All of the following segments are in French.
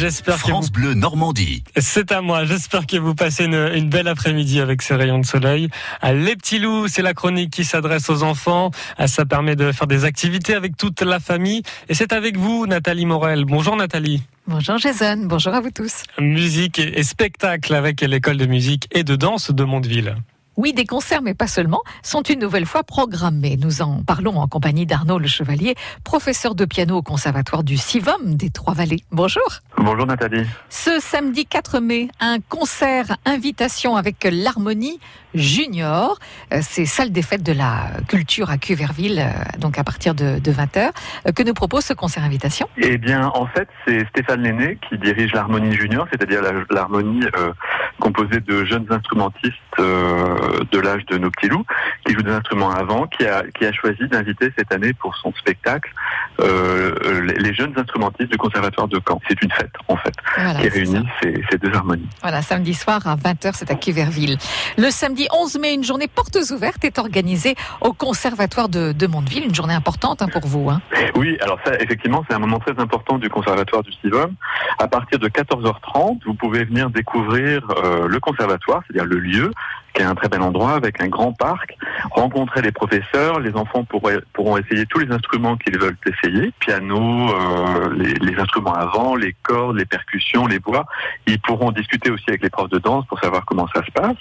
J'espère que France vous... Bleu Normandie. C'est à moi. J'espère que vous passez une, une belle après-midi avec ces rayons de soleil. À Les petits loups, c'est la chronique qui s'adresse aux enfants. Ah, Ça permet de faire des activités avec toute la famille. Et c'est avec vous, Nathalie Morel. Bonjour Nathalie. Bonjour Jason, bonjour à vous tous. Musique et et spectacle avec l'école de musique et de danse de Mondeville. Oui, des concerts, mais pas seulement, sont une nouvelle fois programmés. Nous en parlons en compagnie d'Arnaud Le Chevalier, professeur de piano au Conservatoire du Sivom des Trois-Vallées. Bonjour. Bonjour Nathalie. Ce samedi 4 mai, un concert invitation avec l'Harmonie Junior. Euh, C'est salle des fêtes de la culture à Cuverville, euh, donc à partir de, 20h, que nous propose ce concert invitation? Eh bien, en fait, c'est Stéphane Lenné qui dirige l'harmonie junior, c'est-à-dire l'harmonie euh, composée de jeunes instrumentistes euh, de l'âge de nos petits loups, qui jouent des instruments avant, qui a, qui a choisi d'inviter cette année pour son spectacle euh, les, les jeunes instrumentistes du Conservatoire de Caen. C'est une fête, en fait, Voilà, qui réunit ces, ces deux harmonies. Voilà, samedi soir à 20h, c'est à Cuverville. Le samedi 11 mai, une journée portes ouvertes est organisée au Conservatoire de, de Mondeville. Une journée importante hein, pour vous. Hein. Oui, alors ça, effectivement, c'est un moment très important du Conservatoire du Sivom. À partir de 14h30, vous pouvez venir découvrir euh, le conservatoire, c'est-à-dire le lieu, qui est un très bel endroit avec un grand parc, rencontrer les professeurs, les enfants pourront essayer tous les instruments qu'ils veulent essayer, piano, euh, les, les instruments avant, les cordes, les percussions, les bois. Ils pourront discuter aussi avec les profs de danse pour savoir comment ça se passe.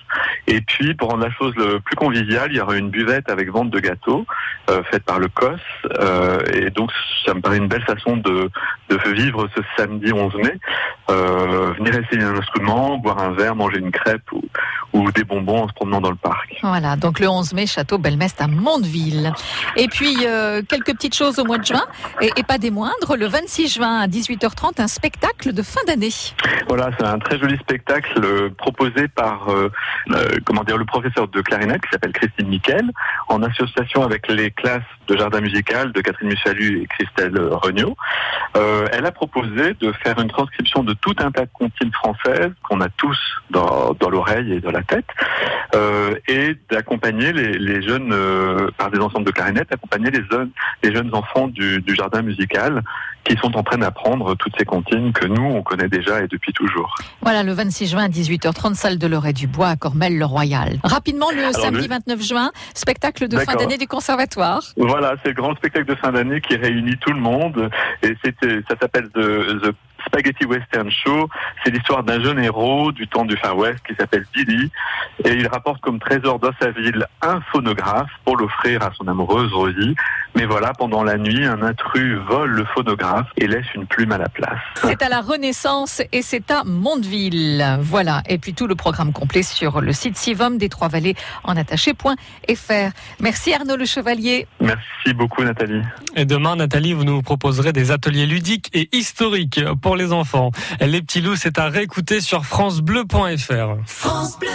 Et puis, pour rendre la chose le plus conviviale, il y aura une buvette avec vente de gâteaux euh, faite par le COS. Euh, et donc, ça me paraît une belle façon de, de vivre ce samedi 11 mai. Euh, venir essayer un instrument, boire un verre, manger une crêpe ou, ou des bonbons en se promenant dans le parc. Voilà, donc le 11 mai, Château Belmest à Mondeville. Et puis, euh, quelques petites choses au mois de juin, et, et pas des moindres. Le 26 juin à 18h30, un spectacle de fin d'année. Voilà, c'est un très joli spectacle euh, proposé par euh, euh, comment dire le professeur de clarinette qui s'appelle Christine Miquel, en association avec les classes de jardin musical de Catherine Mussalu et Christelle Regnault. Euh, elle a proposé de faire une transcription de tout un tas de comptines françaises qu'on a tous dans, dans l'oreille et dans la tête, euh, et d'accompagner les, les jeunes euh, par des ensembles de clarinettes, accompagner les jeunes, les jeunes enfants du, du jardin musical qui sont en train d'apprendre toutes ces comptines que nous on connaît déjà et depuis toujours. Voilà, le 26 juin à 18h30, salle de l'Orée du Bois à Cormel-le-Royal. Rapidement, le samedi le- 29 juin, spectacle de fin d'année du Conservatoire. Voilà, c'est le grand spectacle de fin d'année qui réunit tout le monde et c'était, ça s'appelle The, The Spaghetti Western Show. C'est l'histoire d'un jeune héros du temps du Far West qui s'appelle Billy et il rapporte comme trésor dans sa ville un phonographe pour l'offrir à son amoureuse Rosie. Mais voilà, pendant la nuit, un intrus vole le phonographe et laisse une plume à la place. C'est à la Renaissance et c'est à Mondeville. Voilà. Et puis tout le programme complet sur le site Sivom des Trois Vallées en attaché.fr. Merci Arnaud Le Chevalier. Merci beaucoup Nathalie. Et demain, Nathalie, vous nous proposerez des ateliers ludiques et historiques pour les enfants. Les petits loups, c'est à réécouter sur francebleu.fr. France Bleu.